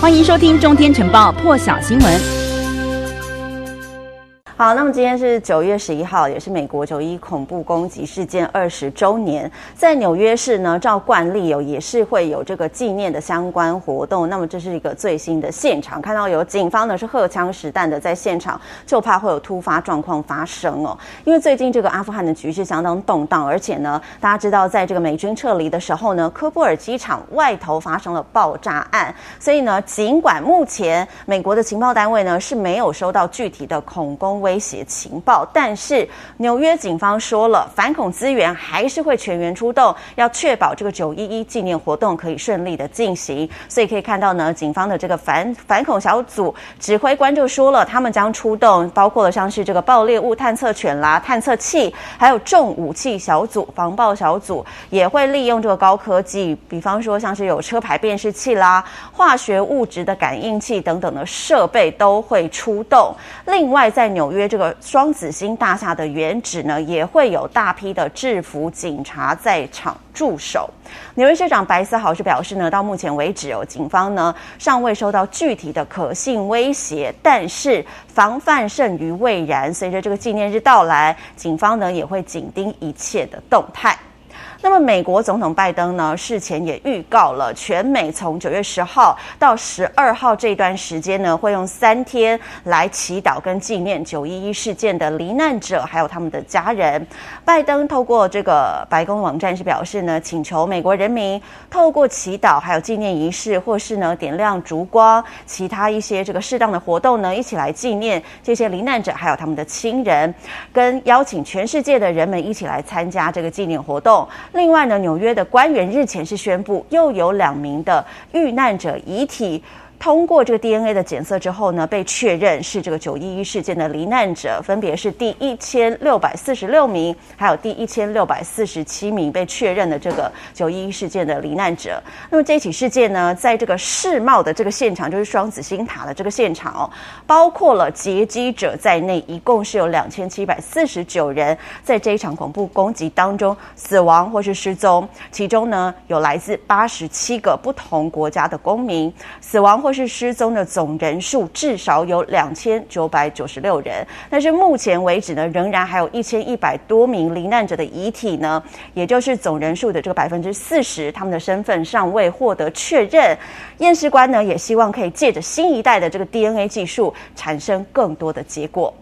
欢迎收听《中天晨报》破晓新闻。好，那么今天是九月十一号，也是美国九一恐怖攻击事件二十周年。在纽约市呢，照惯例有也是会有这个纪念的相关活动。那么这是一个最新的现场，看到有警方呢是荷枪实弹的在现场，就怕会有突发状况发生哦。因为最近这个阿富汗的局势相当动荡，而且呢，大家知道在这个美军撤离的时候呢，科布尔机场外头发生了爆炸案，所以呢，尽管目前美国的情报单位呢是没有收到具体的恐攻威胁情报，但是纽约警方说了，反恐资源还是会全员出动，要确保这个九一一纪念活动可以顺利的进行。所以可以看到呢，警方的这个反反恐小组指挥官就说了，他们将出动，包括了像是这个爆裂物探测犬啦、探测器，还有重武器小组、防爆小组，也会利用这个高科技，比方说像是有车牌辨识器啦、化学物质的感应器等等的设备都会出动。另外，在纽约约这个双子星大厦的原址呢，也会有大批的制服警察在场驻守。纽约市长白思豪是表示呢，到目前为止哦，警方呢尚未收到具体的可信威胁，但是防范胜于未然。随着这个纪念日到来，警方呢也会紧盯一切的动态。那么，美国总统拜登呢，事前也预告了，全美从九月十号到十二号这段时间呢，会用三天来祈祷跟纪念九一一事件的罹难者，还有他们的家人。拜登透过这个白宫网站是表示呢，请求美国人民透过祈祷，还有纪念仪式，或是呢点亮烛光，其他一些这个适当的活动呢，一起来纪念这些罹难者，还有他们的亲人，跟邀请全世界的人们一起来参加这个纪念活动。另外呢，纽约的官员日前是宣布，又有两名的遇难者遗体。通过这个 DNA 的检测之后呢，被确认是这个九一一事件的罹难者，分别是第一千六百四十六名，还有第一千六百四十七名被确认的这个九一一事件的罹难者。那么这起事件呢，在这个世贸的这个现场，就是双子星塔的这个现场哦，包括了劫机者在内，一共是有两千七百四十九人在这一场恐怖攻击当中死亡或是失踪，其中呢有来自八十七个不同国家的公民死亡。或或是失踪的总人数至少有两千九百九十六人，但是目前为止呢，仍然还有一千一百多名罹难者的遗体呢，也就是总人数的这个百分之四十，他们的身份尚未获得确认。验尸官呢，也希望可以借着新一代的这个 DNA 技术，产生更多的结果。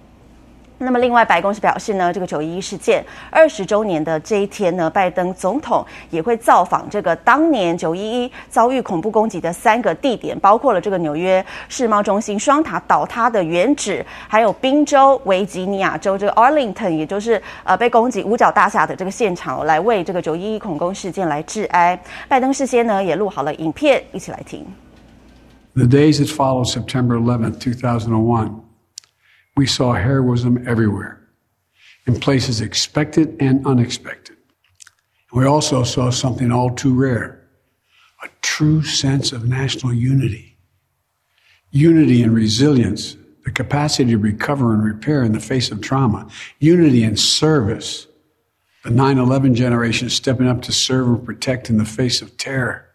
那么，另外，白宫是表示呢，这个九一一事件二十周年的这一天呢，拜登总统也会造访这个当年九一一遭遇恐怖攻击的三个地点，包括了这个纽约世贸中心双塔倒塌的原址，还有宾州维吉尼亚州这个 Arlington，也就是呃被攻击五角大厦的这个现场，来为这个九一一恐攻事件来致哀。拜登事先呢也录好了影片，一起来听。The days that followed September 11th, 2001. We saw heroism everywhere, in places expected and unexpected. We also saw something all too rare a true sense of national unity. Unity and resilience, the capacity to recover and repair in the face of trauma, unity and service, the 9 11 generation stepping up to serve and protect in the face of terror,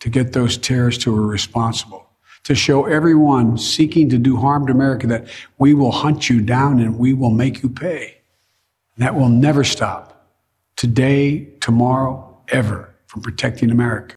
to get those terrorists who were responsible to show everyone seeking to do harm to America that we will hunt you down and we will make you pay. And That will never stop. Today, tomorrow, ever from protecting America.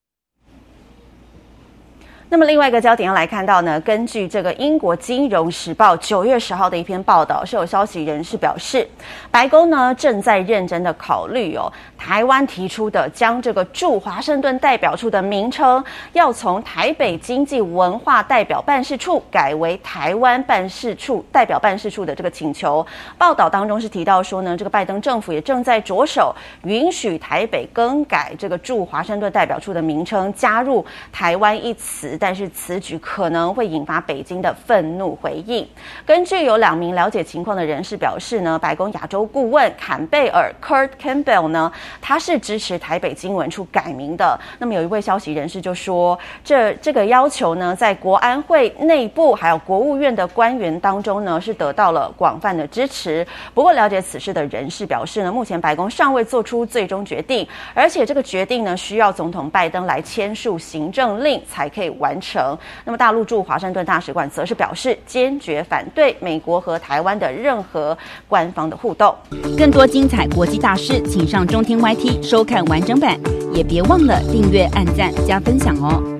那么另外一个焦点要来看到呢，根据这个英国金融时报九月十号的一篇报道，是有消息人士表示，白宫呢正在认真的考虑哦，台湾提出的将这个驻华盛顿代表处的名称要从台北经济文化代表办事处改为台湾办事处代表办事处的这个请求。报道当中是提到说呢，这个拜登政府也正在着手允许台北更改这个驻华盛顿代表处的名称，加入台湾一词。但是此举可能会引发北京的愤怒回应。根据有两名了解情况的人士表示呢，白宫亚洲顾问坎贝尔 （Kurt Campbell） 呢，他是支持台北经文处改名的。那么有一位消息人士就说，这这个要求呢，在国安会内部还有国务院的官员当中呢，是得到了广泛的支持。不过，了解此事的人士表示呢，目前白宫尚未做出最终决定，而且这个决定呢，需要总统拜登来签署行政令才可以完。完成。那么，大陆驻华盛顿大使馆则是表示坚决反对美国和台湾的任何官方的互动。更多精彩国际大事，请上中天 YT 收看完整版，也别忘了订阅、按赞、加分享哦。